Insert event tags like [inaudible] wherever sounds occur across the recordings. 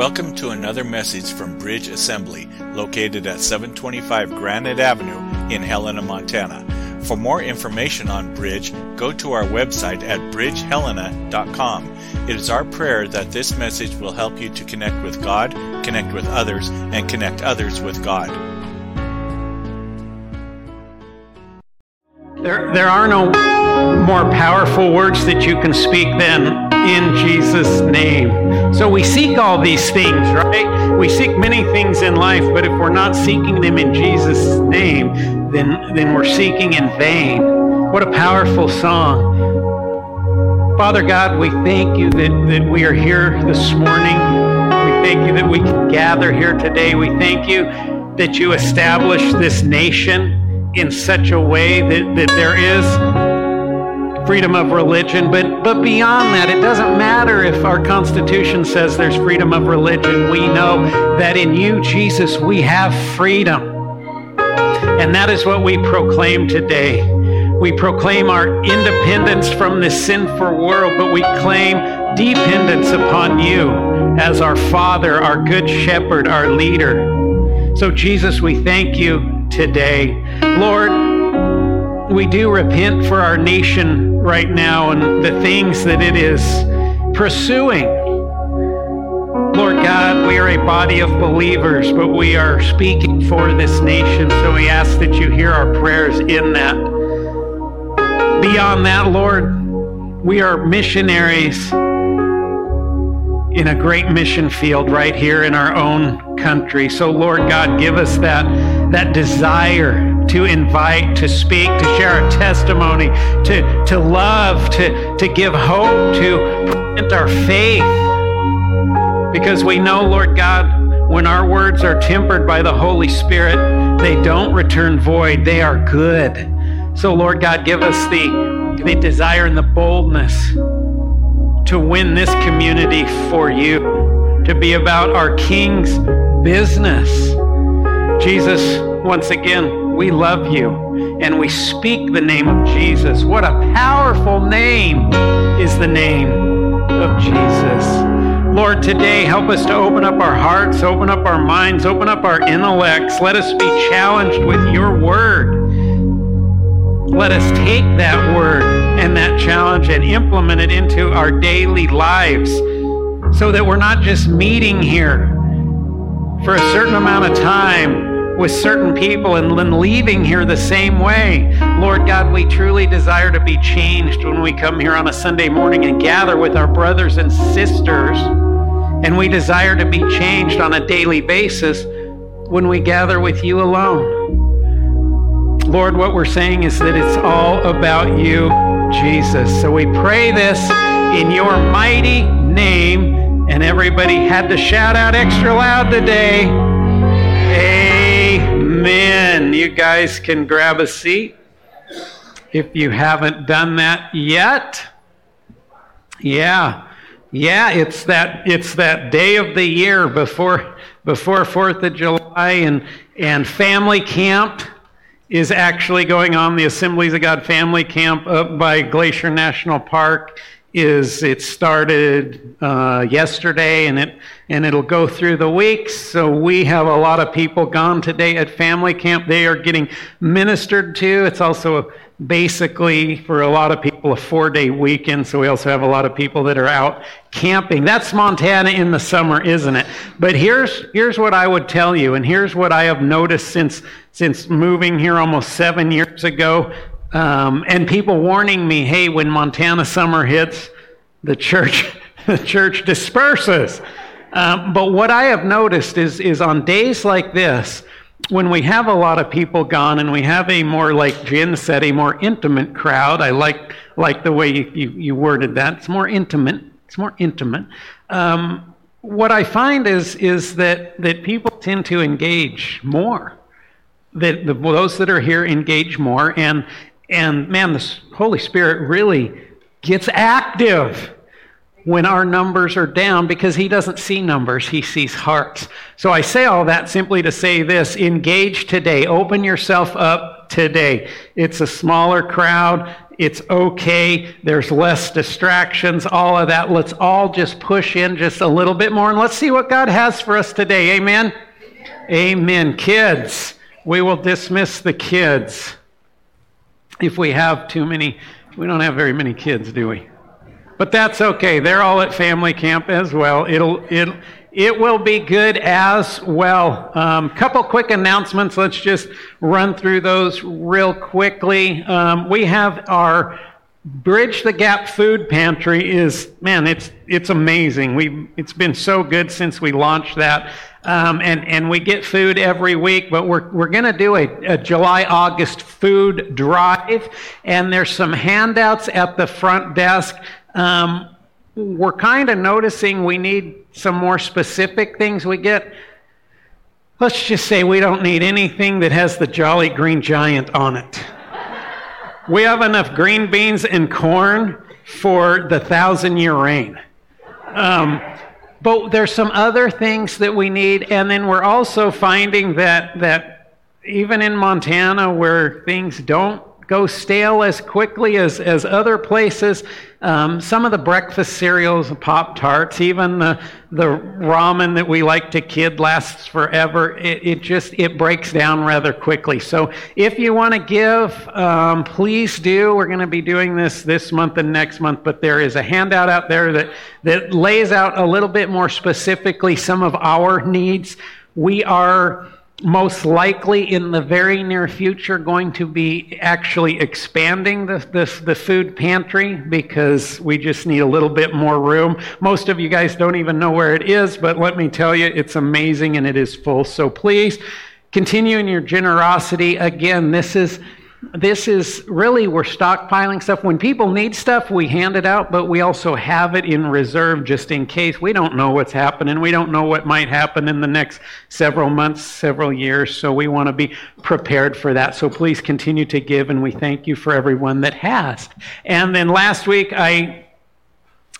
Welcome to another message from Bridge Assembly, located at 725 Granite Avenue in Helena, Montana. For more information on Bridge, go to our website at bridgehelena.com. It is our prayer that this message will help you to connect with God, connect with others, and connect others with God. There, there are no more powerful words that you can speak than in Jesus' name. So we seek all these things, right? We seek many things in life, but if we're not seeking them in Jesus' name, then, then we're seeking in vain. What a powerful song. Father God, we thank you that, that we are here this morning. We thank you that we can gather here today. We thank you that you established this nation in such a way that, that there is freedom of religion. But, but beyond that, it doesn't matter if our Constitution says there's freedom of religion. We know that in you, Jesus, we have freedom. And that is what we proclaim today. We proclaim our independence from this sinful world, but we claim dependence upon you as our Father, our Good Shepherd, our leader. So, Jesus, we thank you today. Lord, we do repent for our nation right now and the things that it is pursuing. Lord God, we are a body of believers, but we are speaking for this nation, so we ask that you hear our prayers in that. Beyond that, Lord, we are missionaries in a great mission field right here in our own country. So, Lord God, give us that, that desire to invite, to speak, to share our testimony, to, to love, to, to give hope, to present our faith. Because we know, Lord God, when our words are tempered by the Holy Spirit, they don't return void, they are good. So, Lord God, give us the, the desire and the boldness to win this community for you, to be about our King's business. Jesus, once again, we love you and we speak the name of Jesus. What a powerful name is the name of Jesus. Lord, today help us to open up our hearts, open up our minds, open up our intellects. Let us be challenged with your word. Let us take that word and that challenge and implement it into our daily lives so that we're not just meeting here for a certain amount of time with certain people and then leaving here the same way. Lord God, we truly desire to be changed when we come here on a Sunday morning and gather with our brothers and sisters. And we desire to be changed on a daily basis when we gather with you alone. Lord, what we're saying is that it's all about you, Jesus. So we pray this in your mighty name. And everybody had to shout out extra loud today. Amen. You guys can grab a seat if you haven't done that yet. Yeah. Yeah, it's that it's that day of the year before before 4th of July and and family camp is actually going on. The Assemblies of God Family Camp up by Glacier National Park is it started uh, yesterday and it and it'll go through the weeks. So we have a lot of people gone today at family camp. They are getting ministered to. It's also basically for a lot of people a four-day weekend. So we also have a lot of people that are out camping. That's Montana in the summer, isn't it? But here's here's what I would tell you, and here's what I have noticed since since moving here almost seven years ago. Um, and people warning me, hey, when Montana summer hits, the church, [laughs] the church disperses. Um, but what I have noticed is, is on days like this, when we have a lot of people gone and we have a more, like Jen said, a more intimate crowd, I like, like the way you, you, you worded that. It's more intimate. It's more intimate. Um, what I find is, is that, that people tend to engage more. That the, those that are here engage more, and, and man, the Holy Spirit really gets active when our numbers are down because he doesn't see numbers, he sees hearts. So I say all that simply to say this engage today, open yourself up today. It's a smaller crowd. It's okay. There's less distractions, all of that. Let's all just push in just a little bit more and let's see what God has for us today. Amen. Amen. Kids, we will dismiss the kids. If we have too many, we don't have very many kids, do we? But that's okay. They're all at family camp as well. It'll, it'll, it will be good as well. Um, couple quick announcements. Let's just run through those real quickly. Um, we have our Bridge the Gap Food Pantry is man, it's it's amazing. We it's been so good since we launched that, um, and and we get food every week. But we're we're going to do a, a July August food drive, and there's some handouts at the front desk. Um, we're kind of noticing we need some more specific things we get. Let's just say we don't need anything that has the Jolly Green Giant on it. We have enough green beans and corn for the thousand year reign. Um, but there's some other things that we need, and then we're also finding that that even in Montana, where things don't go stale as quickly as, as other places. Um, some of the breakfast cereals, Pop Tarts, even the, the ramen that we like to kid lasts forever. It, it just it breaks down rather quickly. So if you want to give, um, please do. We're going to be doing this this month and next month, but there is a handout out there that, that lays out a little bit more specifically some of our needs. We are most likely in the very near future going to be actually expanding the, the, the, food pantry because we just need a little bit more room. Most of you guys don't even know where it is, but let me tell you, it's amazing and it is full. So please continue in your generosity. Again, this is this is really we're stockpiling stuff. When people need stuff, we hand it out, but we also have it in reserve just in case. We don't know what's happening. We don't know what might happen in the next several months, several years. So we want to be prepared for that. So please continue to give, and we thank you for everyone that has. And then last week, I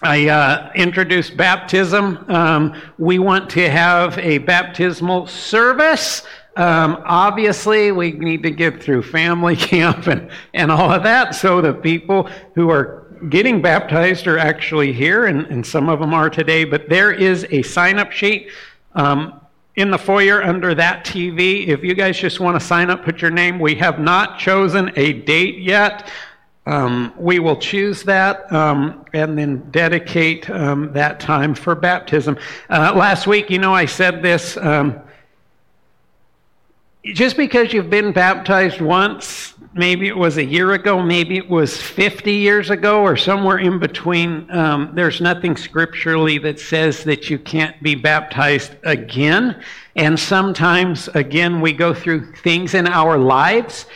I uh, introduced baptism. Um, we want to have a baptismal service. Um, obviously, we need to get through family [laughs] camp and, and all of that so the people who are getting baptized are actually here, and, and some of them are today. But there is a sign up sheet um, in the foyer under that TV. If you guys just want to sign up, put your name. We have not chosen a date yet. Um, we will choose that um, and then dedicate um, that time for baptism. Uh, last week, you know, I said this um, just because you've been baptized once, maybe it was a year ago, maybe it was 50 years ago, or somewhere in between, um, there's nothing scripturally that says that you can't be baptized again. And sometimes, again, we go through things in our lives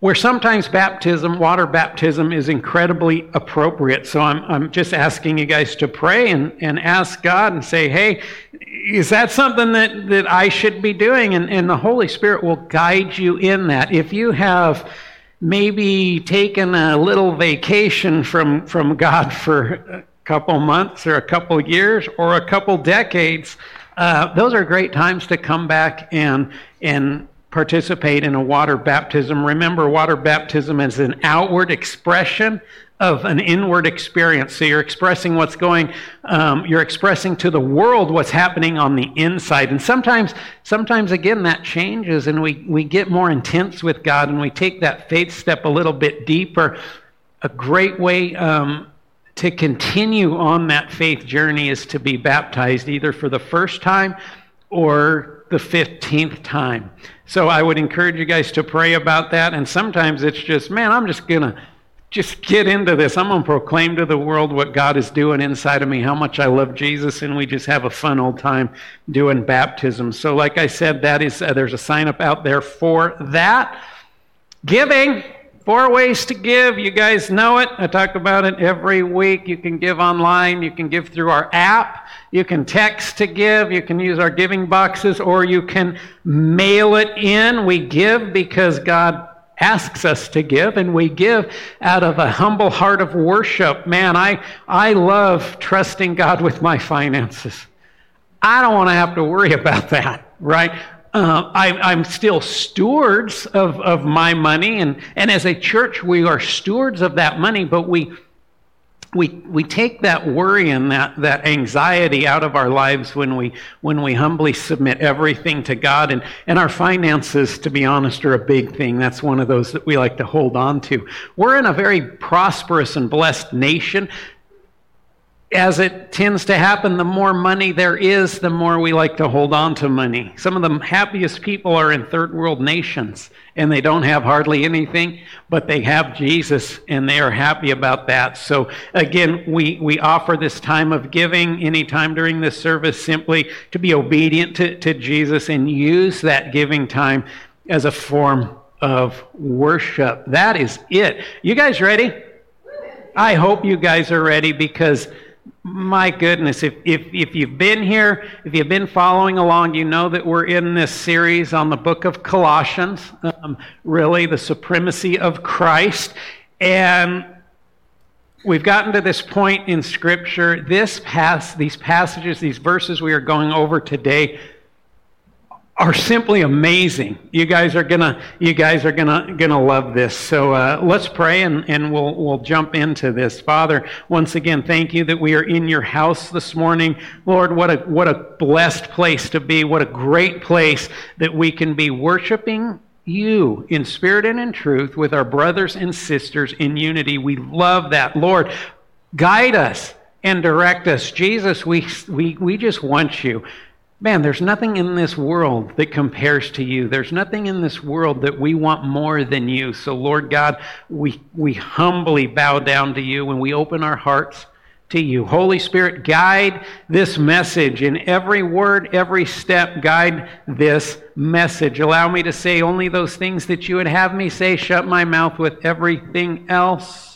where sometimes baptism, water baptism, is incredibly appropriate. So I'm, I'm just asking you guys to pray and, and ask God and say, hey, is that something that, that I should be doing? And, and the Holy Spirit will guide you in that. If you have maybe taken a little vacation from, from God [laughs] for a couple months or a couple years or a couple decades, uh, those are great times to come back and, and participate in a water baptism. Remember, water baptism is an outward expression of an inward experience. So you're expressing what's going, um, you're expressing to the world what's happening on the inside. And sometimes, sometimes again, that changes and we, we get more intense with God and we take that faith step a little bit deeper. A great way um, to continue on that faith journey is to be baptized either for the first time or the 15th time. So I would encourage you guys to pray about that. And sometimes it's just, man, I'm just going to just get into this. I'm going to proclaim to the world what God is doing inside of me, how much I love Jesus, and we just have a fun old time doing baptism. So, like I said, that is uh, there's a sign up out there for that. Giving. Four ways to give. You guys know it. I talk about it every week. You can give online. You can give through our app. You can text to give. You can use our giving boxes, or you can mail it in. We give because God asks us to give, and we give out of a humble heart of worship. Man, I, I love trusting God with my finances. I don't want to have to worry about that, right? uh, I, am still stewards of, of my money, and, and as a church, we are stewards of that money, but we, we, we take that worry and that, that anxiety out of our lives when we, when we humbly submit everything to God. And, and our finances, to be honest, are a big thing. That's one of those that we like to hold on to. We're in a very prosperous and blessed nation as it tends to happen, the more money there is, the more we like to hold on to money. Some of the happiest people are in third world nations, and they don't have hardly anything, but they have Jesus, and they are happy about that. So, again, we, we offer this time of giving anytime during this service simply to be obedient to, to Jesus and use that giving time as a form of worship. That is it. You guys ready? I hope you guys are ready because my goodness, if, if, if you've been here, if you've been following along, you know that we're in this series on the book of Colossians, um, really the supremacy of Christ. And we've gotten to this point in Scripture. This pass, these passages, these verses we are going over today, are simply amazing. You guys are gonna, you guys are gonna, gonna love this. So uh, let's pray and, and we'll, we'll jump into this. Father, once again, thank you that we are in your house this morning. Lord, what a, what a blessed place to be. What a great place that we can be worshiping you in spirit and in truth with our brothers and sisters in unity. We love that. Lord, guide us and direct us. Jesus, we, we, we just want you. Man, there's nothing in this world that compares to you. There's nothing in this world that we want more than you. So, Lord God, we, we humbly bow down to you and we open our hearts to you. Holy Spirit, guide this message in every word, every step. Guide this message. Allow me to say only those things that you would have me say. Shut my mouth with everything else.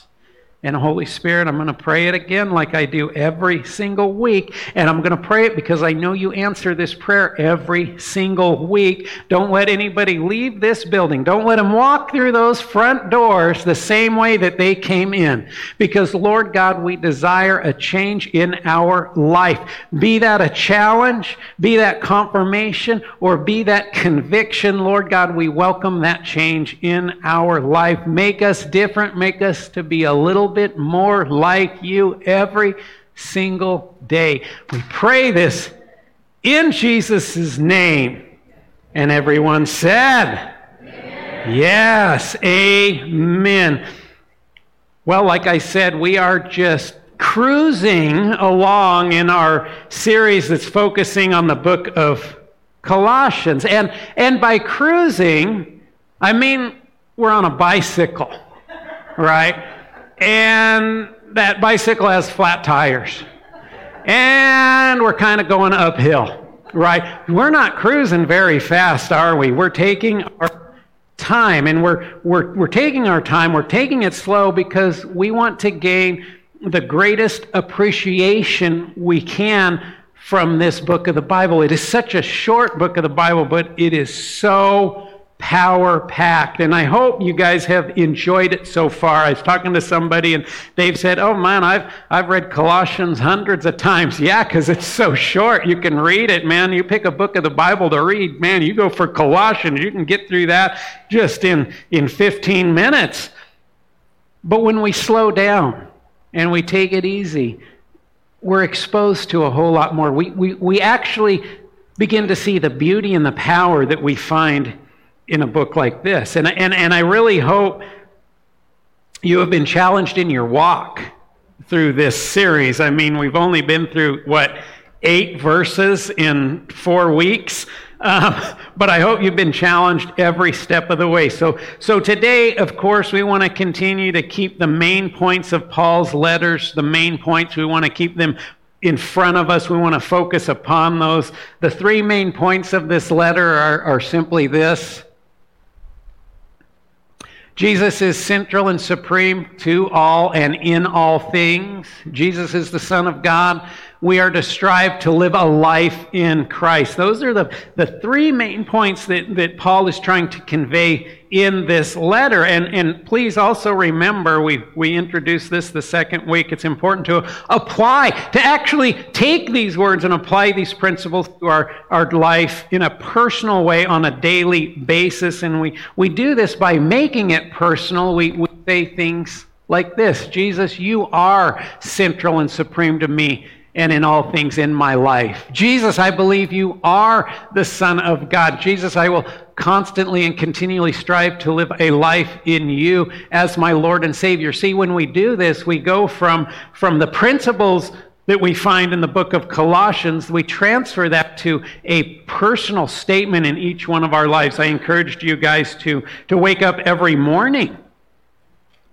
And Holy Spirit, I'm going to pray it again like I do every single week. And I'm going to pray it because I know you answer this prayer every single week. Don't let anybody leave this building. Don't let them walk through those front doors the same way that they came in. Because, Lord God, we desire a change in our life. Be that a challenge, be that confirmation, or be that conviction. Lord God, we welcome that change in our life. Make us different. Make us to be a little bit more like you every single day. We pray this in Jesus' name. And everyone said, amen. Yes, amen. Well, like I said, we are just cruising along in our series that's focusing on the book of Colossians. And, and by cruising, I mean we're on a bicycle, right? And that bicycle has flat tires. And we're kind of going uphill, right? We're not cruising very fast, are we? We're taking our time, and we're, we're, we're taking our time, we're taking it slow because we want to gain the greatest appreciation we can from this book of the Bible. It is such a short book of the Bible, but it is so power packed. And I hope you guys have enjoyed it so far. I was talking to somebody and they've said, Oh man, I've, I've read Colossians hundreds of times. Yeah, because it's so short. You can read it, man. You pick a book of the Bible to read, man, you go for Colossians. You can get through that just in, in 15 minutes. But when we slow down and we take it easy, we're exposed to a whole lot more. We, we, we actually begin to see the beauty and the power that we find in a book like this. And, and, and I really hope you have been challenged in your walk through this series. I mean, we've only been through, what, eight verses in four weeks? Um, but I hope you've been challenged every step of the way. So, so today, of course, we want to continue to keep the main points of Paul's letters, the main points. We want to keep them in front of us. We want to focus upon those. The three main points of this letter are, are simply this Jesus is central and supreme to all and in all things. Jesus is the Son of God. We are to strive to live a life in Christ. Those are the, the three main points that, that Paul is trying to convey in this letter. And, and please also remember, we, we introduced this the second week. It's important to apply, to actually take these words and apply these principles to our, our life in a personal way on a daily basis. And we, we do this by making it personal. We, we say things like this Jesus, you are central and supreme to me and in all things in my life. Jesus, I believe you are the Son of God. Jesus, I will constantly and continually strive to live a life in you as my Lord and Savior. See, when we do this, we go from, from the principles that we find in the book of Colossians, we transfer that to a personal statement in each one of our lives. I encouraged you guys to, to wake up every morning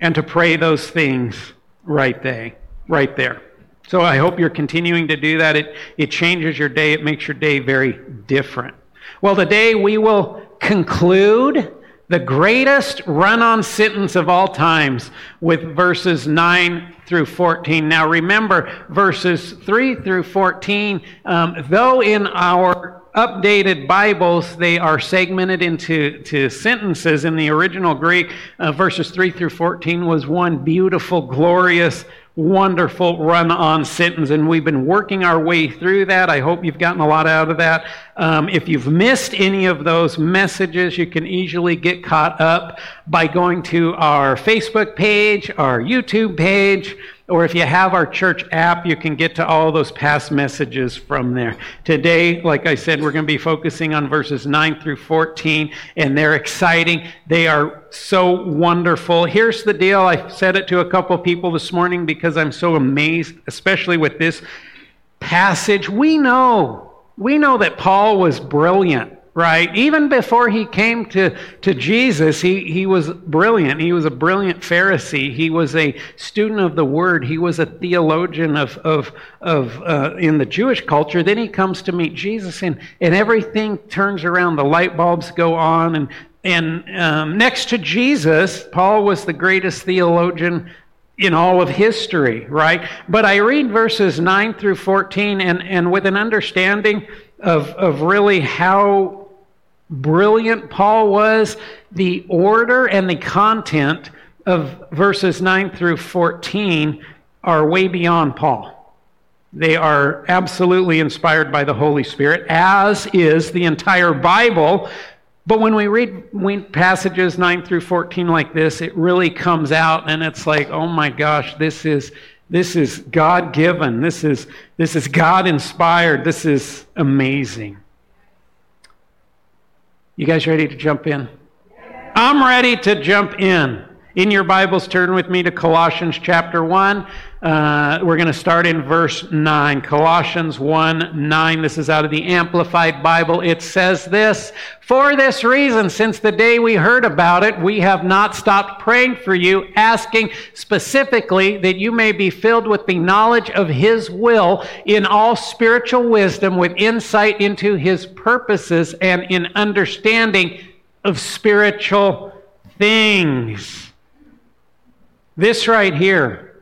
and to pray those things right there. Right there. So I hope you're continuing to do that. It, it changes your day, it makes your day very different. Well, today we will conclude the greatest run on sentence of all times with verses 9 through 14. Now, remember, verses 3 through 14, um, though in our updated Bibles, they are segmented into to sentences. In the original Greek, uh, verses 3 through 14 was one beautiful, glorious wonderful run on sentence. And we've been working our way through that. I hope you've gotten a lot out of that. Um, if you've missed any of those messages, you can easily get caught up by going to our Facebook page, our YouTube page, or if you have our church app, you can get to all those past messages from there. Today, like I said, we're going to be focusing on verses 9 through 14, and they're exciting. They are so wonderful. Here's the deal I said it to a couple people this morning because I'm so amazed, especially with this passage. We know, we know that Paul was brilliant right? Even before he came to, to Jesus, he, he was brilliant. He was a brilliant Pharisee. He was a student of the Word. He was a theologian of, of, of uh, in the Jewish culture. Then he comes to meet Jesus, and, and everything turns around. The light bulbs go on. And, and um, next to Jesus, Paul was the greatest theologian in all of history, right? But I read verses 9 through 14, and, and with an understanding of, of really how brilliant Paul was, the order and the content of verses 9 through 14 are way beyond Paul. They are absolutely inspired by the Holy Spirit, as is the entire Bible. But when we read passages 9 through 14 like this, it really comes out and it's like, oh my gosh, this is, this is God given. This is, this is God inspired. This is amazing. You guys ready to jump in? I'm ready to jump in. In your Bibles, turn with me to Colossians chapter 1. Uh, we're going to start in verse 9. Colossians 1 9. This is out of the Amplified Bible. It says this For this reason, since the day we heard about it, we have not stopped praying for you, asking specifically that you may be filled with the knowledge of His will in all spiritual wisdom, with insight into His purposes, and in understanding of spiritual things. This right here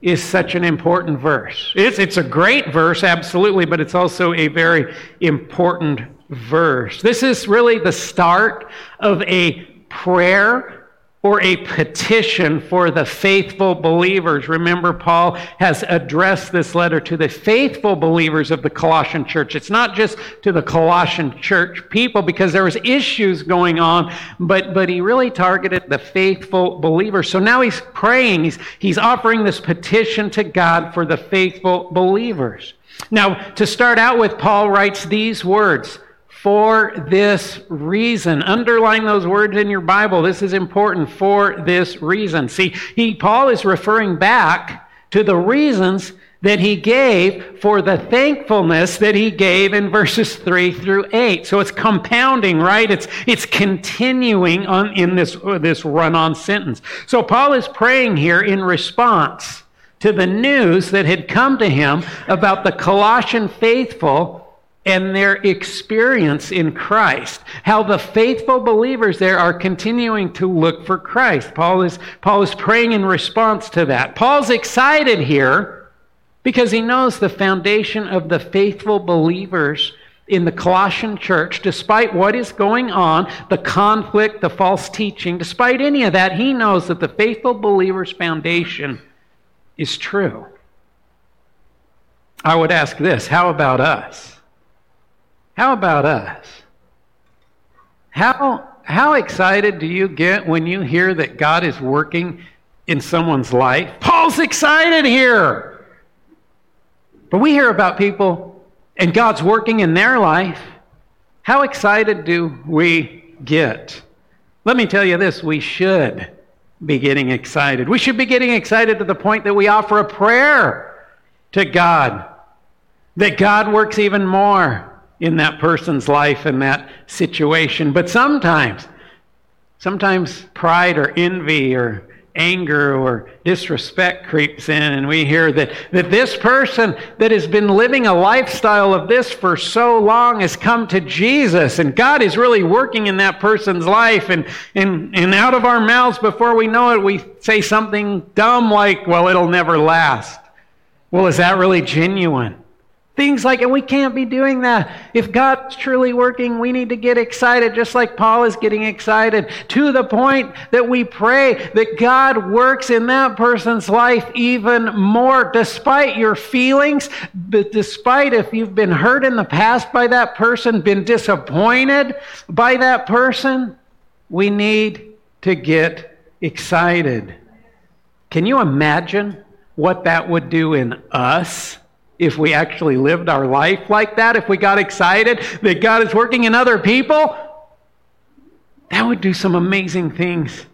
is such an important verse. It's, it's a great verse, absolutely, but it's also a very important verse. This is really the start of a prayer or a petition for the faithful believers. Remember, Paul has addressed this letter to the faithful believers of the Colossian church. It's not just to the Colossian church people because there was issues going on, but, but he really targeted the faithful believers. So now he's praying, he's, he's offering this petition to God for the faithful believers. Now, to start out with, Paul writes these words for this reason. Underline those words in your Bible. This is important. For this reason. See, he, Paul is referring back to the reasons that he gave for the thankfulness that he gave in verses 3 through 8. So it's compounding, right? It's, it's continuing on in this, this run on sentence. So Paul is praying here in response to the news that had come to him about the Colossian faithful and their experience in Christ. How the faithful believers there are continuing to look for Christ. Paul is, Paul is praying in response to that. Paul's excited here because he knows the foundation of the faithful believers in the Colossian church, despite what is going on, the conflict, the false teaching, despite any of that, he knows that the faithful believer's foundation is true. I would ask this how about us? How about us? How, how excited do you get when you hear that God is working in someone's life? Paul's excited here. But we hear about people and God's working in their life. How excited do we get? Let me tell you this we should be getting excited. We should be getting excited to the point that we offer a prayer to God, that God works even more in that person's life and that situation. But sometimes, sometimes pride or envy or anger or disrespect creeps in, and we hear that, that this person that has been living a lifestyle of this for so long has come to Jesus, and God is really working in that person's life. And, and, and out of our mouths, before we know it, we say something dumb like, Well, it'll never last. Well, is that really genuine? Things like, and we can't be doing that. If God's truly working, we need to get excited, just like Paul is getting excited, to the point that we pray that God works in that person's life even more, despite your feelings, but despite if you've been hurt in the past by that person, been disappointed by that person, we need to get excited. Can you imagine what that would do in us? If we actually lived our life like that, if we got excited that God is working in other people, that would do some amazing things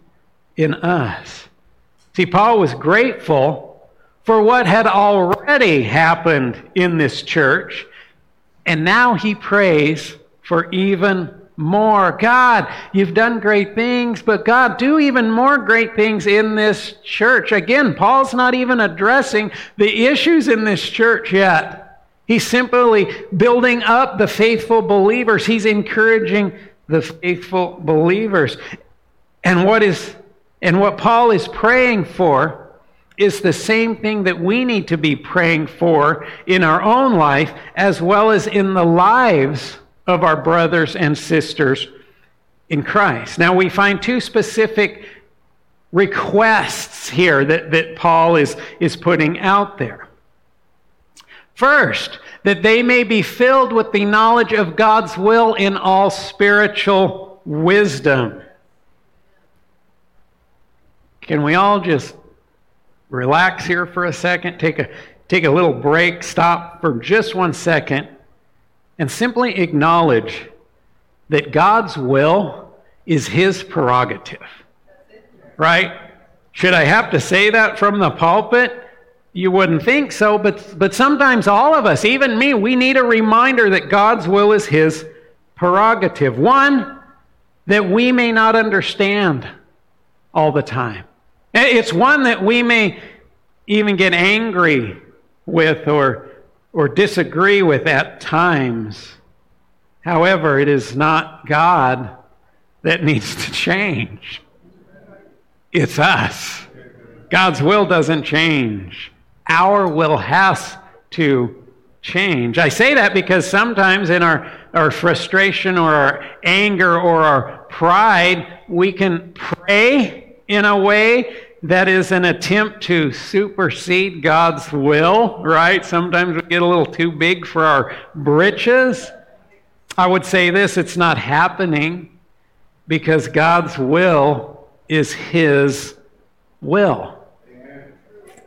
in us. See, Paul was grateful for what had already happened in this church, and now he prays for even more. God, you've done great things, but God, do even more great things in this church. Again, Paul's not even addressing the issues in this church yet. He's simply building up the faithful believers. He's encouraging the faithful believers. And what is and what Paul is praying for is the same thing that we need to be praying for in our own life as well as in the lives of our brothers and sisters in Christ. Now, we find two specific requests here that, that Paul is, is putting out there. First, that they may be filled with the knowledge of God's will in all spiritual wisdom. Can we all just relax here for a second? Take a, take a little break, stop for just one second, and simply acknowledge that God's will is His prerogative. Right? Should I have to say that from the pulpit? You wouldn't think so, but, but sometimes all of us, even me, we need a reminder that God's will is His prerogative. One, that we may not understand all the time. It's one that we may even get angry with or or disagree with at times. However, it is not God that needs to change, it's us. God's will doesn't change, our will has to change. I say that because sometimes in our, our frustration or our anger or our pride, we can pray in a way that is an attempt to supersede God's will, right? Sometimes we get a little too big for our britches. I would say this it's not happening because God's will is His will.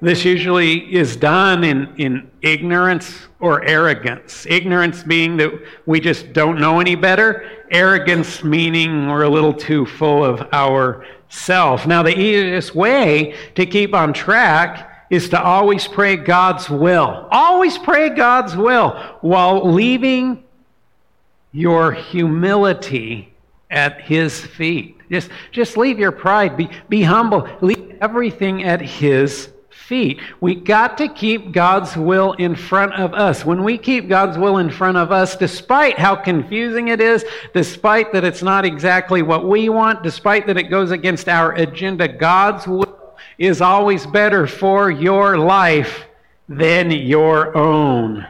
This usually is done in, in ignorance or arrogance. Ignorance being that we just don't know any better, arrogance meaning we're a little too full of our self. Now, the easiest way to keep on track is to always pray God's will. Always pray God's will while leaving your humility at His feet. Just, just leave your pride. Be, be humble. Leave everything at His feet. We got to keep God's will in front of us. When we keep God's will in front of us, despite how confusing it is, despite that it's not exactly what we want, despite that it goes against our agenda, God's will is always better for your life than your own.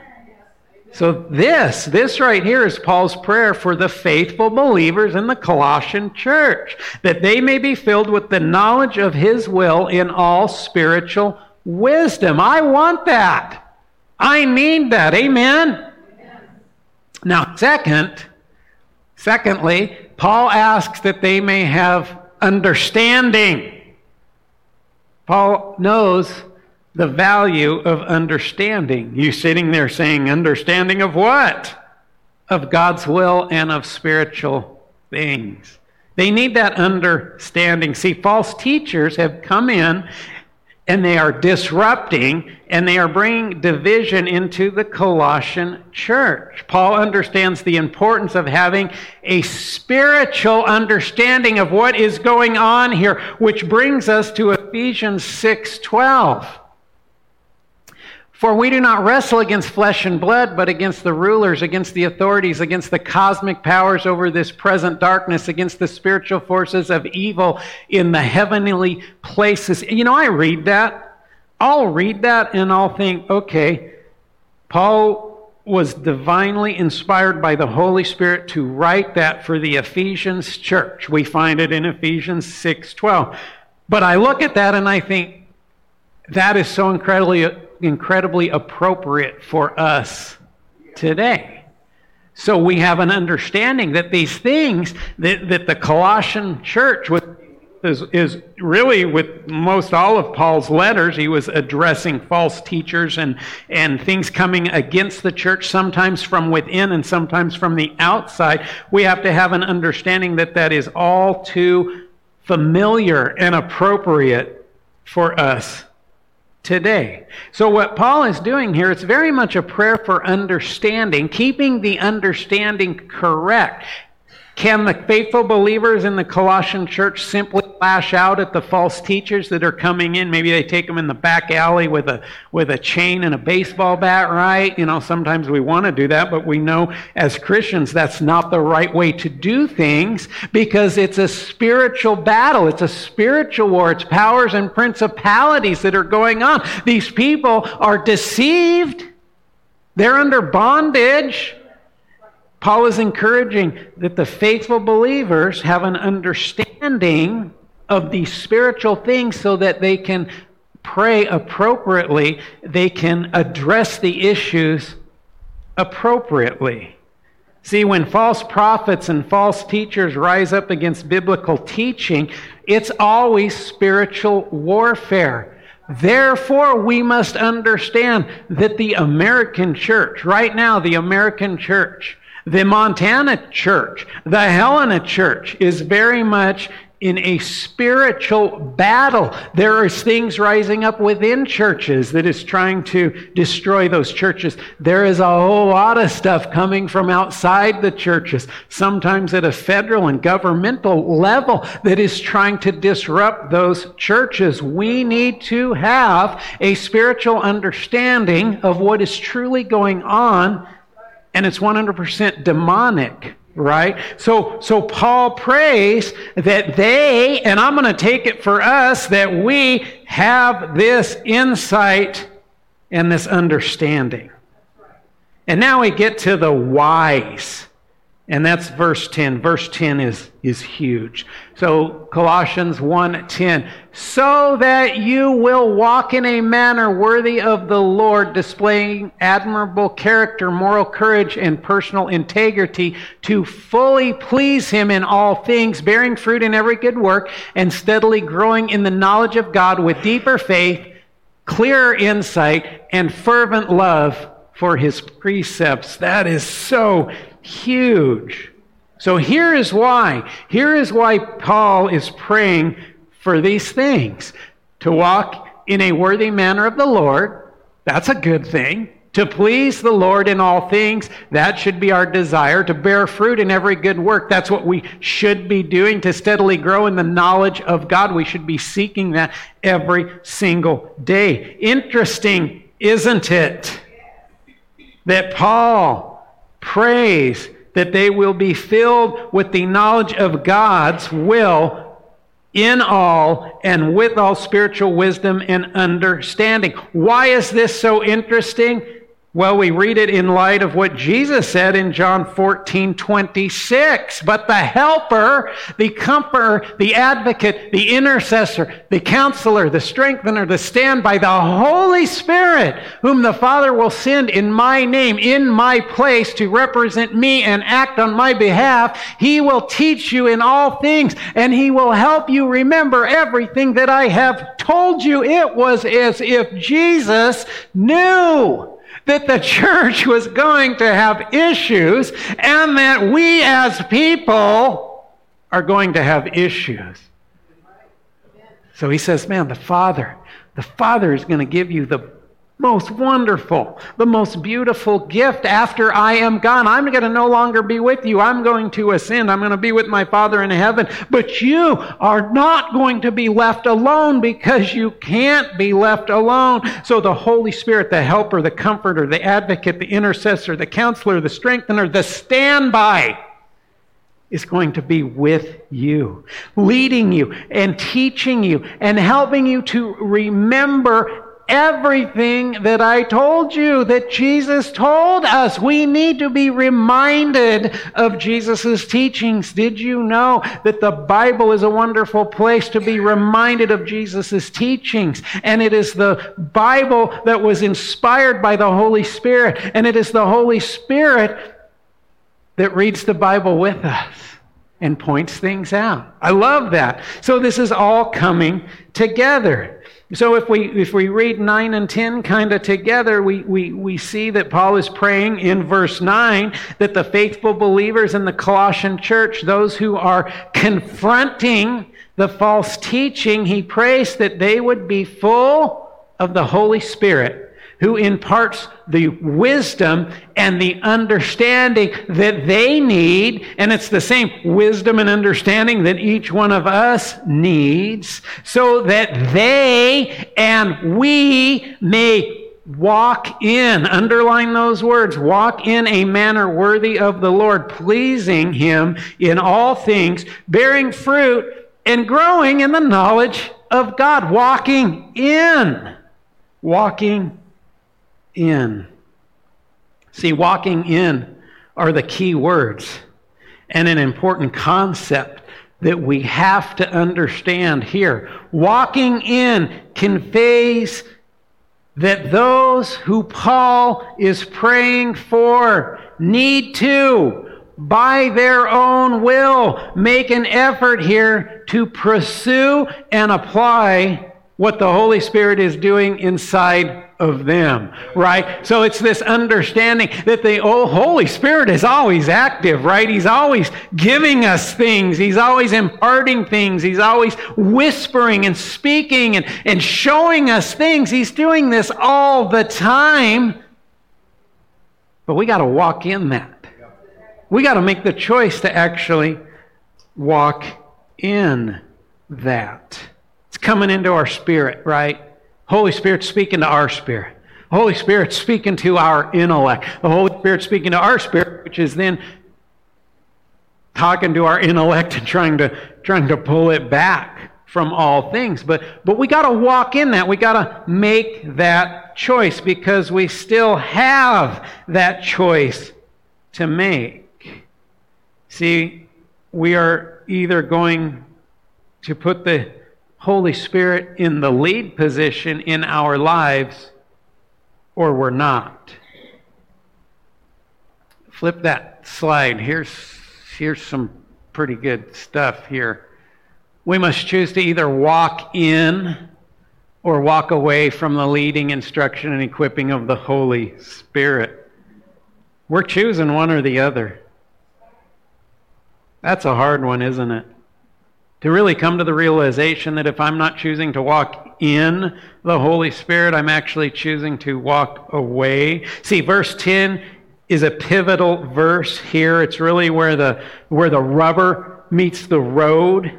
So, this, this right here is Paul's prayer for the faithful believers in the Colossian church, that they may be filled with the knowledge of his will in all spiritual wisdom. I want that. I need that. Amen. Now, second, secondly, Paul asks that they may have understanding. Paul knows the value of understanding. You sitting there saying, understanding of what? Of God's will and of spiritual things. They need that understanding. See, false teachers have come in and they are disrupting and they are bringing division into the Colossian church. Paul understands the importance of having a spiritual understanding of what is going on here, which brings us to Ephesians 6:12. For we do not wrestle against flesh and blood, but against the rulers, against the authorities, against the cosmic powers over this present darkness, against the spiritual forces of evil in the heavenly places. You know, I read that. I'll read that and I'll think, okay, Paul was divinely inspired by the Holy Spirit to write that for the Ephesians church. We find it in Ephesians 6:12. But I look at that and I think that is so incredibly incredibly appropriate for us today. So we have an understanding that these things that, that the Colossian church with, is, is really with most all of Paul's letters, he was addressing false teachers and, and things coming against the church, sometimes from within and sometimes from the outside. We have to have an understanding that that is all too familiar and appropriate for us today. So, what Paul is doing here, it's very much a prayer for understanding, keeping the understanding correct. Can the faithful believers in the Colossian church simply lash out at the false teachers that are coming in? Maybe they take them in the back alley with a with a chain and a baseball bat, right? You know, sometimes we want to do that, but we know as Christians that's not the right way to do things because it's a spiritual battle. It's a spiritual war. It's powers and principalities that are going on. These people are deceived. They're under bondage. Paul is encouraging that the faithful believers have an understanding of these spiritual things so that they can pray appropriately, they can address the issues appropriately. See, when false prophets and false teachers rise up against biblical teaching, it's always spiritual warfare. Therefore, we must understand that the American church, right now, the American church, the Montana church, the Helena church is very much in a spiritual battle. There are things rising up within churches that is trying to destroy those churches. There is a whole lot of stuff coming from outside the churches, sometimes at a federal and governmental level, that is trying to disrupt those churches. We need to have a spiritual understanding of what is truly going on and it's 100% demonic right? So so paul prays that they and i'm going to take it for us that we have this insight and this understanding. And now we get to the whys and that's verse 10 verse 10 is is huge. So colossians 1:10 so that you will walk in a manner worthy of the lord displaying admirable character moral courage and personal integrity to fully please him in all things bearing fruit in every good work and steadily growing in the knowledge of god with deeper faith clearer insight and fervent love for his precepts. That is so huge. So here is why. Here is why Paul is praying for these things to walk in a worthy manner of the Lord. That's a good thing. To please the Lord in all things, that should be our desire. To bear fruit in every good work, that's what we should be doing. To steadily grow in the knowledge of God, we should be seeking that every single day. Interesting, isn't it? That Paul prays that they will be filled with the knowledge of God's will in all and with all spiritual wisdom and understanding. Why is this so interesting? Well, we read it in light of what Jesus said in John 14, 26. But the helper, the comforter, the advocate, the intercessor, the counselor, the strengthener, the standby, the Holy Spirit, whom the Father will send in my name, in my place to represent me and act on my behalf, he will teach you in all things and he will help you remember everything that I have told you. It was as if Jesus knew that the church was going to have issues and that we as people are going to have issues. So he says, Man, the Father, the Father is going to give you the most wonderful, the most beautiful gift after I am gone. I'm going to no longer be with you. I'm going to ascend. I'm going to be with my Father in heaven. But you are not going to be left alone because you can't be left alone. So the Holy Spirit, the helper, the comforter, the advocate, the intercessor, the counselor, the strengthener, the standby, is going to be with you, leading you and teaching you and helping you to remember everything that I told you, that Jesus told us. We need to be reminded of Jesus' teachings. Did you know that the Bible is a wonderful place to be reminded of Jesus' teachings? And it is the Bible that was inspired by the Holy Spirit, and it is the Holy Spirit that reads the Bible with us and points things out. I love that. So this is all coming together. So if we if we read 9 and 10 kind of together, we, we, we see that Paul is praying in verse 9 that the faithful believers in the Colossian church, those who are confronting the false teaching, he prays that they would be full of the Holy Spirit who imparts the wisdom and the understanding that they need. And it's the same wisdom and understanding that each one of us needs so that they and we may walk in, underline those words, walk in a manner worthy of the Lord, pleasing Him in all things, bearing fruit and growing in the knowledge of God, walking in, walking in. See, walking in are the key words and an important concept that we have to understand here. Walking in conveys that those who Paul is praying for need to, by their own will, make an effort here to pursue and apply what the Holy Spirit is doing inside of them, right? So it's this understanding that the Holy Spirit is always active, right? He's always giving us things. He's always imparting things. He's always whispering and speaking and, and showing us things. He's doing this all the time. But we got to walk in that. We got to make the choice to actually walk in that. It's coming into our spirit, right? Holy Spirit speaking to our spirit. Holy Spirit speaking to our intellect. The Holy Spirit speaking to our spirit, which is then talking to our intellect and trying to trying to pull it back from all things. But but we got to walk in that. We got to make that choice because we still have that choice to make. See, we are either going to put the Holy Spirit in the lead position in our lives or we're not. Flip that slide. Here's, here's some pretty good stuff here. We must choose to either walk in or walk away from the leading instruction and equipping of the Holy Spirit. We're choosing one or the other. That's a hard one, isn't it? To really come to the realization that if I'm not choosing to walk in the Holy Spirit, I'm actually choosing to walk away. See, verse 10 is a pivotal verse here. It's really where the, where the rubber meets the road.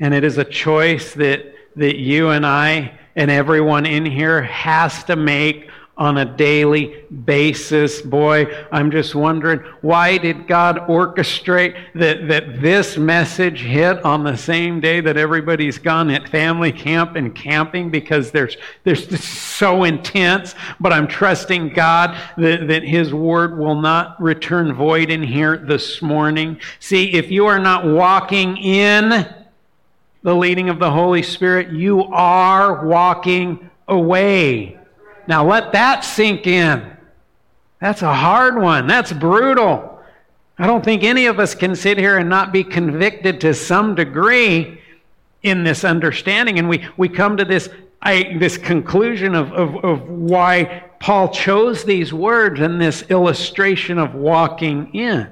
And it is a choice that, that you and I and everyone in here has to make on a daily basis. Boy, I'm just wondering why did God orchestrate that, that this message hit on the same day that everybody's gone at family camp and camping because there's, there's so intense. But I'm trusting God that, that His word will not return void in here this morning. See, if you are not walking in the leading of the Holy Spirit, you are walking away. Now let that sink in. That's a hard one. That's brutal. I don't think any of us can sit here and not be convicted to some degree in this understanding. And we, we come to this, I, this conclusion of, of, of why Paul chose these words and this illustration of walking in.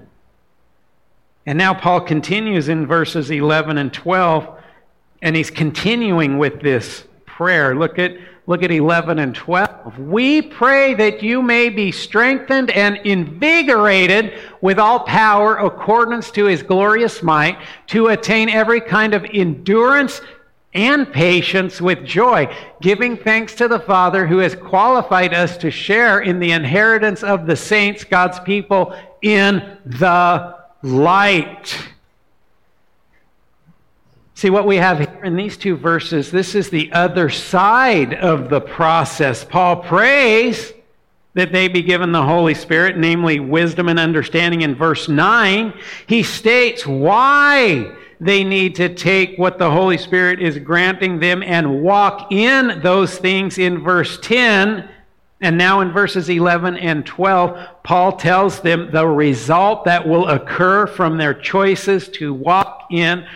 And now Paul continues in verses 11 and 12, and he's continuing with this prayer. Look at Look at 11 and 12. We pray that you may be strengthened and invigorated with all power accordance to his glorious might to attain every kind of endurance and patience with joy, giving thanks to the Father who has qualified us to share in the inheritance of the saints, God's people, in the light. See, what we have here in these two verses, this is the other side of the process. Paul prays that they be given the Holy Spirit, namely wisdom and understanding in verse 9. He states why they need to take what the Holy Spirit is granting them and walk in those things in verse 10. And now in verses 11 and 12, Paul tells them the result that will occur from their choices to walk in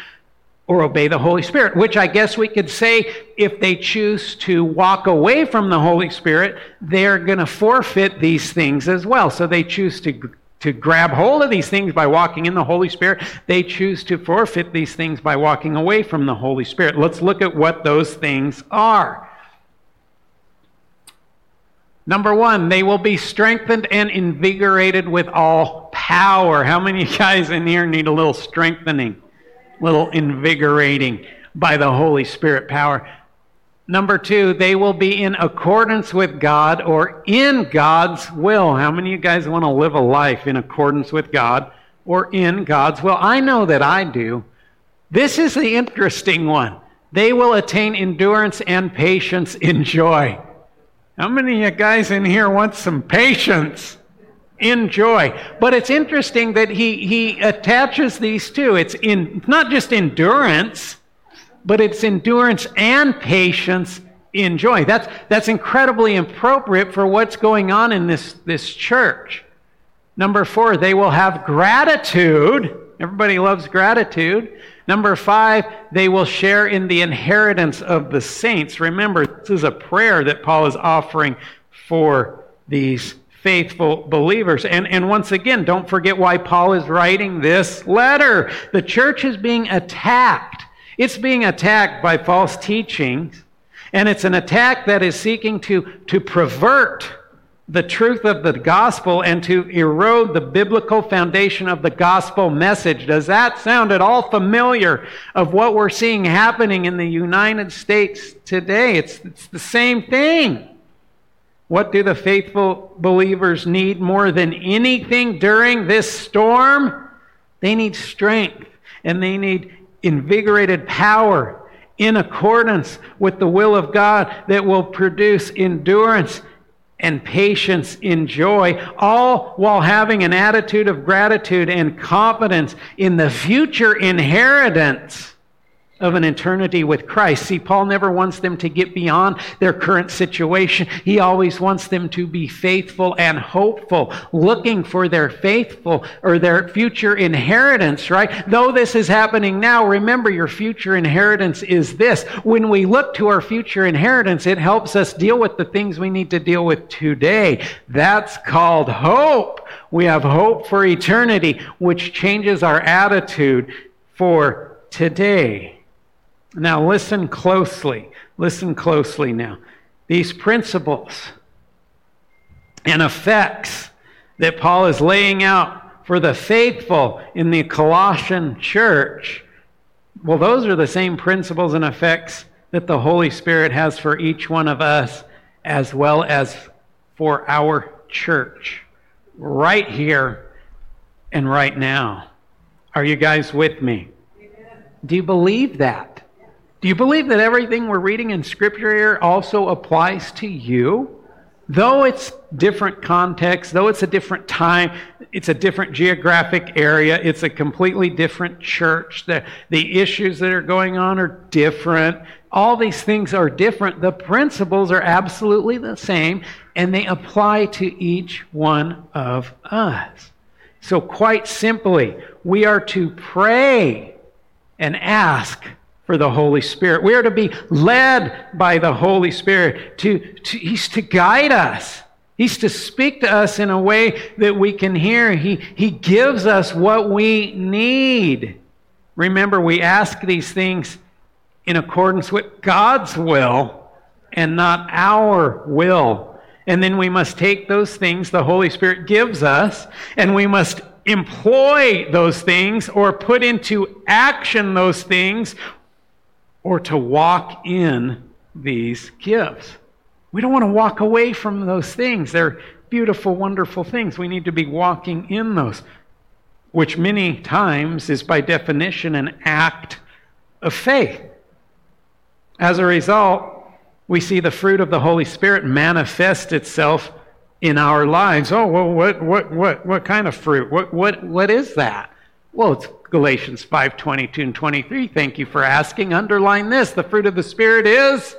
or obey the Holy Spirit, which I guess we could say if they choose to walk away from the Holy Spirit, they're going to forfeit these things as well. So they choose to, to grab hold of these things by walking in the Holy Spirit. They choose to forfeit these things by walking away from the Holy Spirit. Let's look at what those things are. Number one, they will be strengthened and invigorated with all power. How many [laughs] guys in here need a little strengthening? Little invigorating by the Holy Spirit power. Number two, they will be in accordance with God or in God's will. How many of you guys want to live a life in accordance with God or in God's will? I know that I do. This is the interesting one. They will attain endurance and patience in joy. How many of you guys in here want some patience? In joy. But it's interesting that he, he attaches these two. It's in, not just endurance, but it's endurance and patience in joy. That's, that's incredibly appropriate for what's going on in this, this church. Number four, they will have gratitude. Everybody loves gratitude. Number five, they will share in the inheritance of the saints. Remember, this is a prayer that Paul is offering for these faithful believers. And, and once again, don't forget why Paul is writing this letter. The church is being attacked. It's being attacked by false teachings, and it's an attack that is seeking to, to pervert the truth of the gospel and to erode the biblical foundation of the gospel message. Does that sound at all familiar of what we're seeing happening in the United States today? It's, it's the same thing. What do the faithful believers need more than anything during this storm? They need strength and they need invigorated power in accordance with the will of God that will produce endurance and patience in joy, all while having an attitude of gratitude and confidence in the future inheritance of an eternity with Christ. See, Paul never wants them to get beyond their current situation. He always wants them to be faithful and hopeful, looking for their faithful or their future inheritance, right? Though this is happening now, remember your future inheritance is this. When we look to our future inheritance, it helps us deal with the things we need to deal with today. That's called hope. We have hope for eternity, which changes our attitude for today. Now, listen closely. Listen closely now. These principles and effects that Paul is laying out for the faithful in the Colossian church, well, those are the same principles and effects that the Holy Spirit has for each one of us as well as for our church right here and right now. Are you guys with me? Do you believe that? Do you believe that everything we're reading in Scripture here also applies to you? Though it's different context, though it's a different time, it's a different geographic area, it's a completely different church, the, the issues that are going on are different. All these things are different. The principles are absolutely the same, and they apply to each one of us. So, quite simply, we are to pray and ask for the Holy Spirit. We are to be led by the Holy Spirit. To, to, he's to guide us. He's to speak to us in a way that we can hear. He, he gives us what we need. Remember, we ask these things in accordance with God's will and not our will. And then we must take those things the Holy Spirit gives us and we must employ those things or put into action those things or to walk in these gifts. We don't want to walk away from those things. They're beautiful, wonderful things. We need to be walking in those, which many times is by definition an act of faith. As a result, we see the fruit of the Holy Spirit manifest itself in our lives. Oh, well, what, what, what, what kind of fruit? What, what, what is that? Well, it's Galatians 5 22 and 23. Thank you for asking. Underline this the fruit of the Spirit is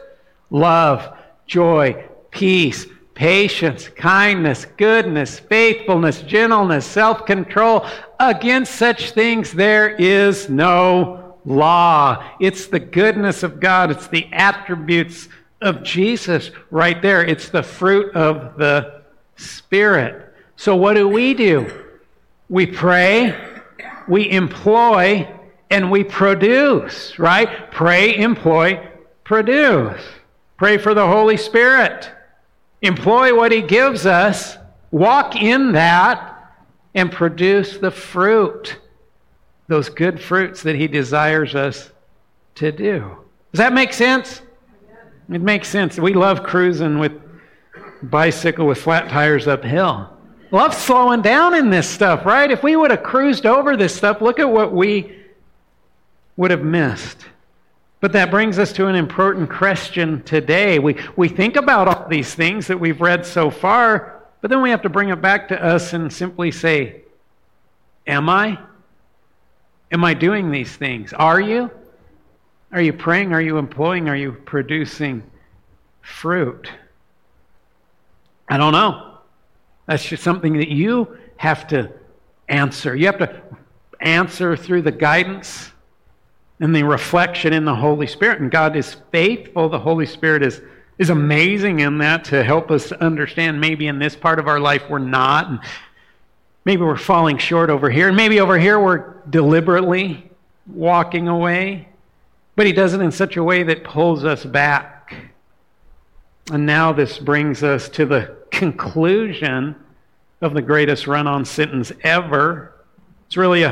love, joy, peace, patience, kindness, goodness, faithfulness, gentleness, self control. Against such things there is no law. It's the goodness of God, it's the attributes of Jesus right there. It's the fruit of the Spirit. So, what do we do? We pray we employ and we produce, right? Pray, employ, produce. Pray for the Holy Spirit. Employ what He gives us, walk in that, and produce the fruit, those good fruits that He desires us to do. Does that make sense? It makes sense. We love cruising with bicycle with flat tires uphill love slowing down in this stuff, right? If we would have cruised over this stuff, look at what we would have missed. But that brings us to an important question today. We, we think about all these things that we've read so far, but then we have to bring it back to us and simply say, Am I? Am I doing these things? Are you? Are you praying? Are you employing? Are you producing fruit? I don't know. That's just something that you have to answer. You have to answer through the guidance and the reflection in the Holy Spirit. And God is faithful. The Holy Spirit is, is amazing in that to help us understand maybe in this part of our life we're not. And maybe we're falling short over here. And maybe over here we're deliberately walking away. But He does it in such a way that pulls us back. And now this brings us to the conclusion of the greatest run on sentence ever. It's really a,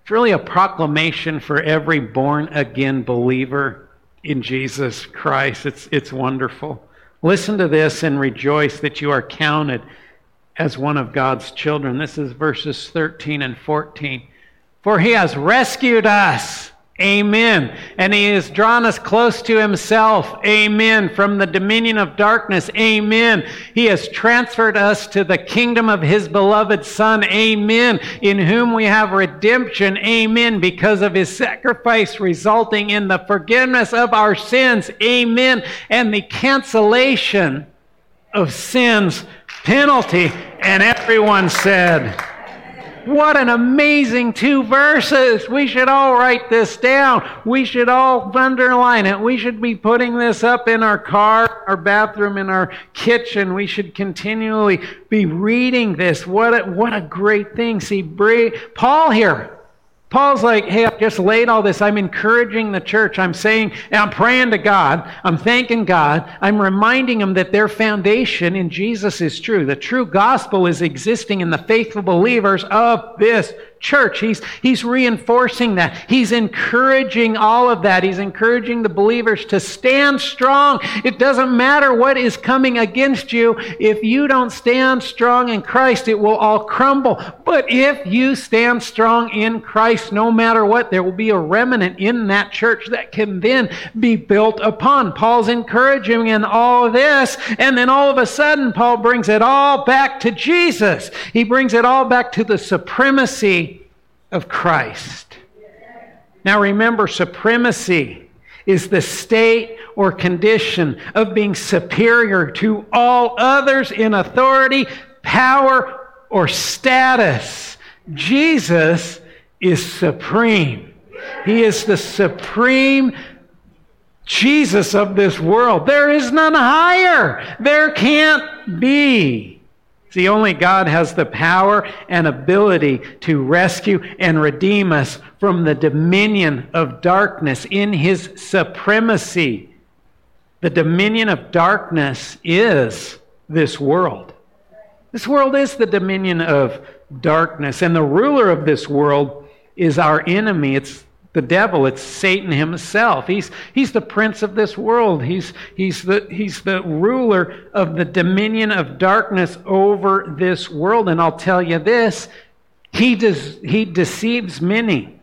it's really a proclamation for every born again believer in Jesus Christ. It's, it's wonderful. Listen to this and rejoice that you are counted as one of God's children. This is verses 13 and 14. For he has rescued us Amen. And he has drawn us close to himself. Amen. From the dominion of darkness. Amen. He has transferred us to the kingdom of his beloved Son. Amen. In whom we have redemption. Amen. Because of his sacrifice resulting in the forgiveness of our sins. Amen. And the cancellation of sins penalty. And everyone said, what an amazing two verses. We should all write this down. We should all underline it. We should be putting this up in our car, our bathroom, in our kitchen. We should continually be reading this. What a, what a great thing. See, Paul here Paul's like, hey, I've just laid all this. I'm encouraging the church. I'm saying, I'm praying to God. I'm thanking God. I'm reminding them that their foundation in Jesus is true. The true gospel is existing in the faithful believers of this church. He's, he's reinforcing that. He's encouraging all of that. He's encouraging the believers to stand strong. It doesn't matter what is coming against you. If you don't stand strong in Christ, it will all crumble. But if you stand strong in Christ, no matter what, there will be a remnant in that church that can then be built upon. Paul's encouraging in all this. And then all of a sudden, Paul brings it all back to Jesus. He brings it all back to the supremacy of Christ. Now remember, supremacy is the state or condition of being superior to all others in authority, power, or status. Jesus is supreme. He is the supreme Jesus of this world. There is none higher. There can't be. See, only God has the power and ability to rescue and redeem us from the dominion of darkness in his supremacy. The dominion of darkness is this world. This world is the dominion of darkness, and the ruler of this world is our enemy. It's the devil, it's Satan himself. He's, he's the prince of this world. He's, he's, the, he's the ruler of the dominion of darkness over this world. And I'll tell you this he, does, he deceives many.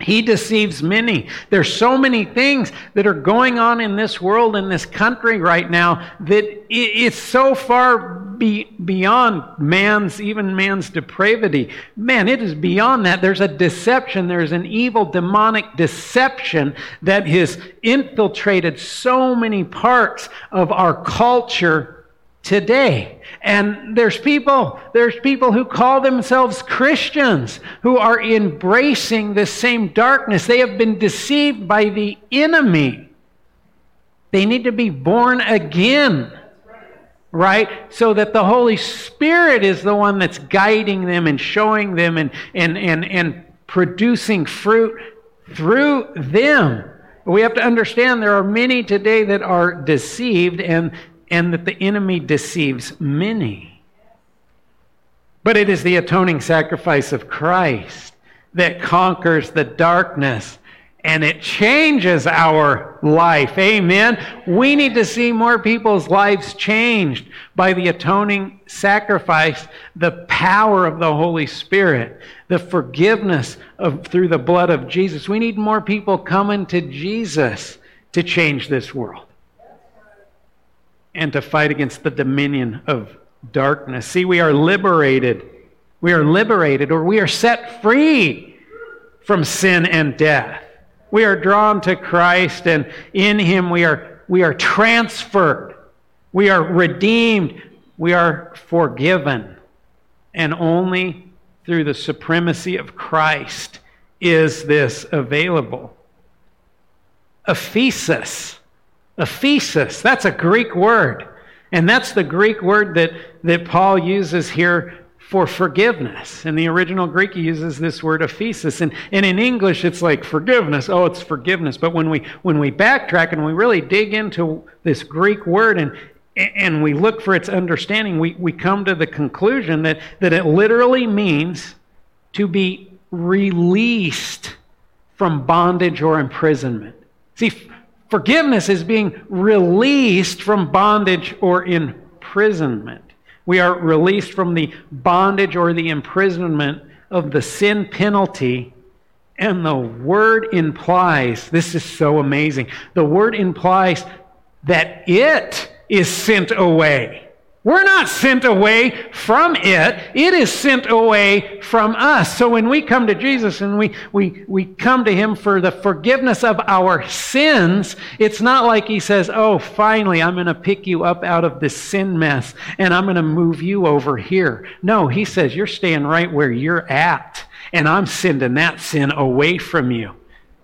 He deceives many. There's so many things that are going on in this world, in this country right now, that it's so far be beyond man's, even man's depravity. Man, it is beyond that. There's a deception. There's an evil demonic deception that has infiltrated so many parts of our culture today. And there's people, there's people who call themselves Christians who are embracing the same darkness. They have been deceived by the enemy. They need to be born again. Right? So that the Holy Spirit is the one that's guiding them and showing them and, and, and, and producing fruit through them. We have to understand there are many today that are deceived, and and that the enemy deceives many. But it is the atoning sacrifice of Christ that conquers the darkness and it changes our life. Amen. We need to see more people's lives changed by the atoning sacrifice, the power of the Holy Spirit, the forgiveness of through the blood of Jesus. We need more people coming to Jesus to change this world and to fight against the dominion of darkness. See, we are liberated. We are liberated or we are set free from sin and death. We are drawn to Christ and in him we are we are transferred. We are redeemed. We are forgiven. And only through the supremacy of Christ is this available. aphesis Aphesis, that's a Greek word. And that's the Greek word that, that Paul uses here for forgiveness. In the original Greek, he uses this word aphesis. And, and in English, it's like forgiveness. Oh, it's forgiveness. But when we, when we backtrack and we really dig into this Greek word and, and we look for its understanding, we, we come to the conclusion that, that it literally means to be released from bondage or imprisonment. See, Forgiveness is being released from bondage or imprisonment. We are released from the bondage or the imprisonment of the sin penalty. And the word implies this is so amazing. The word implies that it is sent away. We're not sent away from it. It is sent away from us. So when we come to Jesus and we, we, we come to Him for the forgiveness of our sins, it's not like He says, Oh, finally, I'm going to pick you up out of this sin mess and I'm going to move you over here. No, He says, You're staying right where you're at and I'm sending that sin away from you.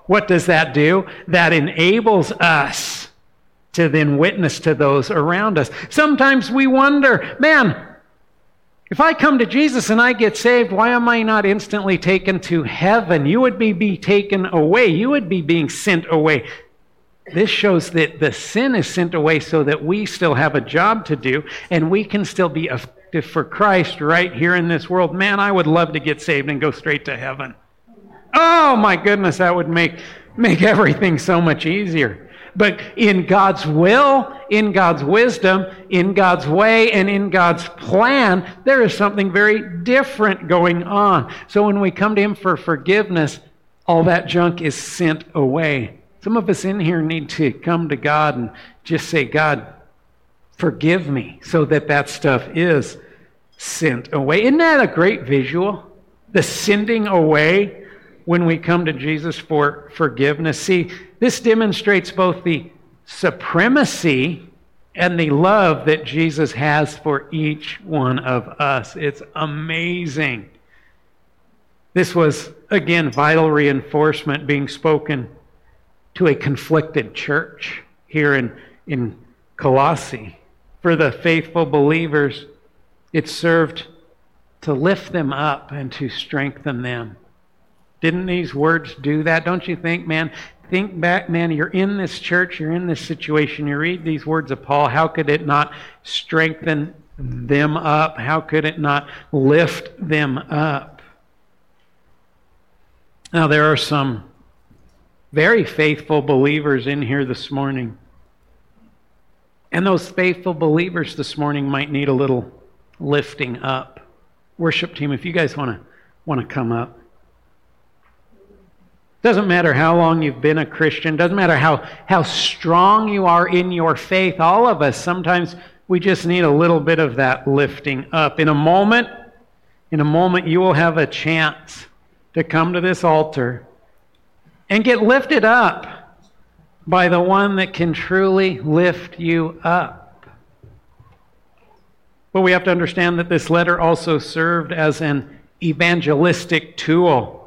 What does that do? That enables us to then witness to those around us. Sometimes we wonder, man, if I come to Jesus and I get saved, why am I not instantly taken to heaven? You would be, be taken away. You would be being sent away. This shows that the sin is sent away so that we still have a job to do and we can still be effective for Christ right here in this world, man, I would love to get saved and go straight to heaven. Oh my goodness, that would make, make everything so much easier. But in God's will, in God's wisdom, in God's way, and in God's plan, there is something very different going on. So when we come to Him for forgiveness, all that junk is sent away. Some of us in here need to come to God and just say, God, forgive me, so that that stuff is sent away. Isn't that a great visual? The sending away when we come to Jesus for forgiveness. See, this demonstrates both the supremacy and the love that Jesus has for each one of us. It's amazing. This was, again, vital reinforcement being spoken to a conflicted church here in, in Colossae. For the faithful believers, it served to lift them up and to strengthen them. Didn't these words do that? Don't you think, man? Think back, man, you're in this church, you're in this situation, you read these words of Paul. How could it not strengthen them up? How could it not lift them up? Now, there are some very faithful believers in here this morning. And those faithful believers this morning might need a little lifting up. Worship team, if you guys want to want to come up. Doesn't matter how long you've been a Christian, doesn't matter how, how strong you are in your faith. All of us, sometimes we just need a little bit of that lifting up. In a moment, in a moment, you will have a chance to come to this altar and get lifted up by the one that can truly lift you up. But we have to understand that this letter also served as an evangelistic tool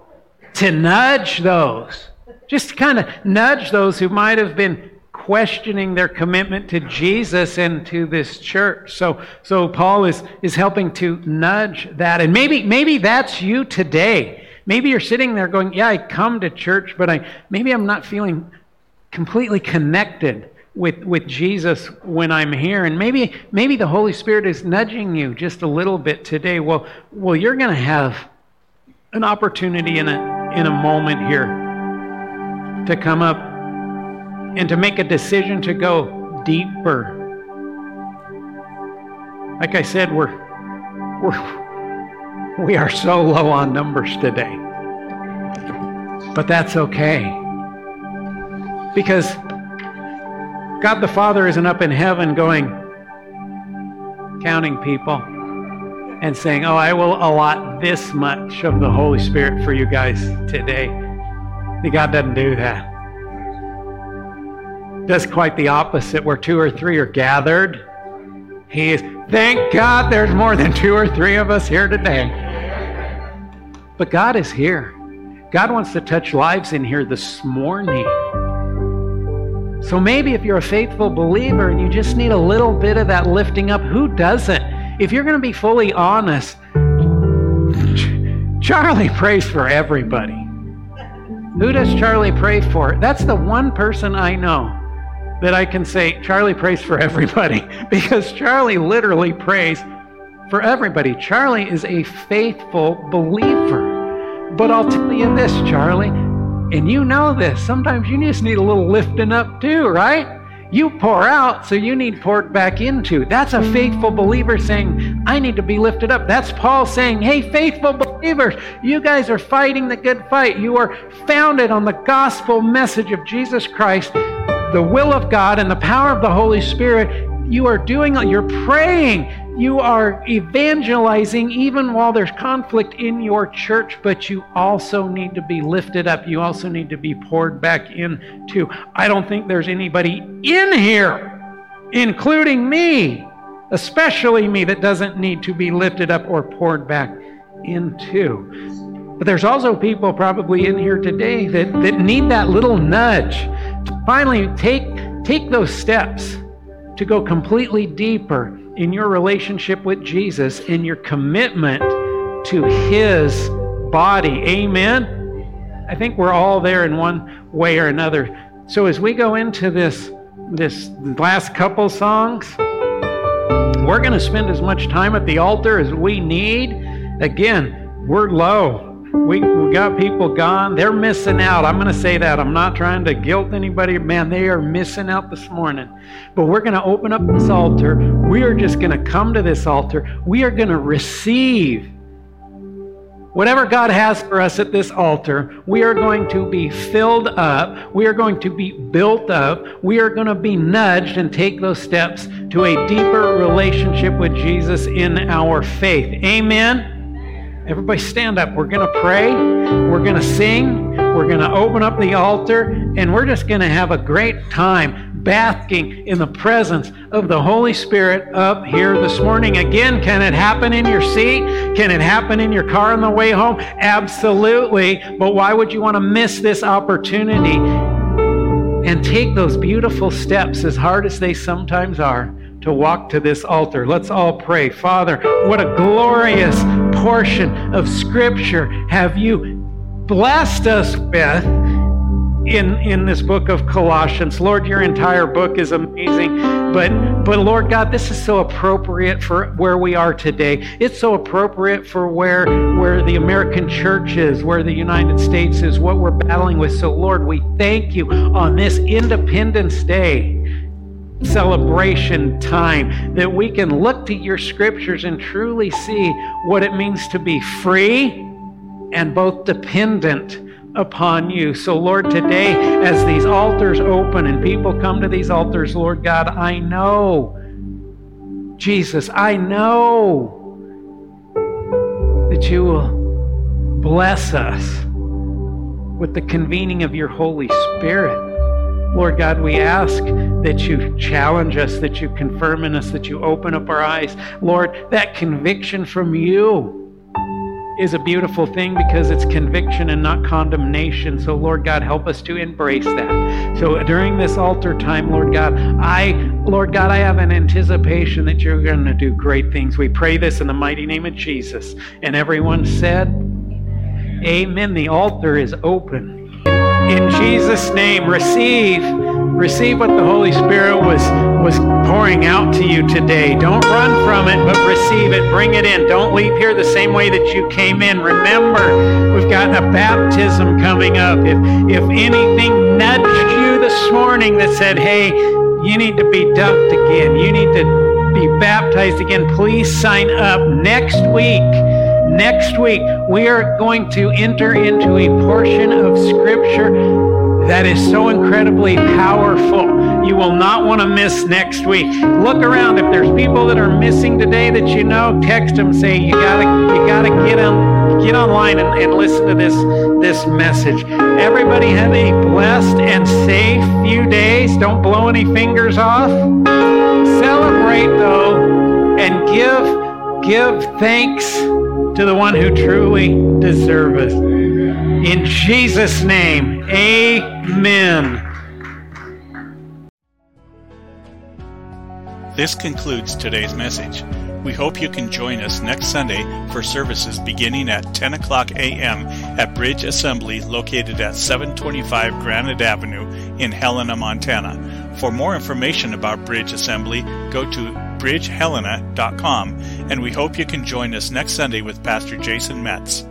to nudge those, just kind of nudge those who might have been questioning their commitment to Jesus and to this church. So, so Paul is, is helping to nudge that. And maybe, maybe that's you today. Maybe you're sitting there going, Yeah, I come to church, but I maybe I'm not feeling completely connected with, with Jesus when I'm here. And maybe maybe the Holy Spirit is nudging you just a little bit today. Well, well, you're gonna have an opportunity in a in a moment here to come up and to make a decision to go deeper. Like I said, we're, we're, we are so low on numbers today. But that's okay. Because God the Father isn't up in heaven going, counting people and saying, Oh, I will allot this much of the Holy Spirit for you guys today. God doesn't do that. Does quite the opposite, where two or three are gathered. He is, thank God there's more than two or three of us here today. But God is here. God wants to touch lives in here this morning. So maybe if you're a faithful believer and you just need a little bit of that lifting up, who doesn't? If you're going to be fully honest, Charlie prays for everybody. Who does Charlie pray for? That's the one person I know that I can say Charlie prays for everybody [laughs] because Charlie literally prays for everybody. Charlie is a faithful believer. But I'll tell you this, Charlie, and you know this, sometimes you just need a little lifting up too, right? You pour out, so you need poured back into. That's a faithful believer saying, I need to be lifted up. That's Paul saying, Hey, faithful believers, you guys are fighting the good fight. You are founded on the gospel message of Jesus Christ, the will of God, and the power of the Holy Spirit. You are doing, you're praying you are evangelizing even while there's conflict in your church, but you also need to be lifted up. You also need to be poured back into. I don't think there's anybody in here, including me, especially me, that doesn't need to be lifted up or poured back into. But there's also people probably in here today that, that need that little nudge to finally take, take those steps to go completely deeper in your relationship with Jesus and your commitment to His body. Amen? I think we're all there in one way or another. So as we go into this, this last couple songs, we're going to spend as much time at the altar as we need. Again, we're low. We, we got people gone. They're missing out. I'm going to say that. I'm not trying to guilt anybody. Man, they are missing out this morning. But we're going to open up this altar. We are just going to come to this altar. We are going to receive Whatever God has for us at this altar, we are going to be filled up. We are going to be built up. We are going to be nudged and take those steps to a deeper relationship with Jesus in our faith. Amen. Everybody stand up. We're going to pray. We're going to sing. We're going to open up the altar. And we're just going to have a great time basking in the presence of the Holy Spirit up here this morning. Again, can it happen in your seat? Can it happen in your car on the way home? Absolutely. But why would you want to miss this opportunity and take those beautiful steps, as hard as they sometimes are? to walk to this altar. Let's all pray. Father, what a glorious portion of Scripture have you blessed us with in, in this book of Colossians. Lord, your entire book is amazing. But, but Lord God, this is so appropriate for where we are today. It's so appropriate for where, where the American church is, where the United States is, what we're battling with. So, Lord, we thank you on this Independence Day celebration time that we can look to your scriptures and truly see what it means to be free and both dependent upon you. So, Lord, today, as these altars open and people come to these altars, Lord God, I know, Jesus, I know that you will bless us with the convening of your Holy Spirit. Lord God, we ask that you challenge us, that you confirm in us, that you open up our eyes. Lord, that conviction from you is a beautiful thing because it's conviction and not condemnation. So, Lord God, help us to embrace that. So, during this altar time, Lord God, I, Lord God, I have an anticipation that you're going to do great things. We pray this in the mighty name of Jesus. And everyone said, Amen. Amen. The altar is open. In Jesus' name, receive receive what the Holy Spirit was was pouring out to you today. Don't run from it, but receive it. Bring it in. Don't leave here the same way that you came in. Remember, we've got a baptism coming up. If if anything nudged you this morning that said, "Hey, you need to be dunked again. You need to be baptized again," please sign up next week. Next week, we are going to enter into a portion of Scripture that is so incredibly powerful. You will not want to miss next week. Look around. If there's people that are missing today that you know, text them. Say you gotta you gotta get on get online and, and listen to this this message. Everybody have a blessed and safe few days. Don't blow any fingers off. Celebrate though, and give give thanks to the one who truly deserves it. In Jesus' name, amen. This concludes today's message. We hope you can join us next Sunday for services beginning at 10 o'clock a.m. at Bridge Assembly located at 725 Granite Avenue in Helena, Montana. For more information about Bridge Assembly, go to bridgehelena.com and we hope you can join us next Sunday with Pastor Jason Metz.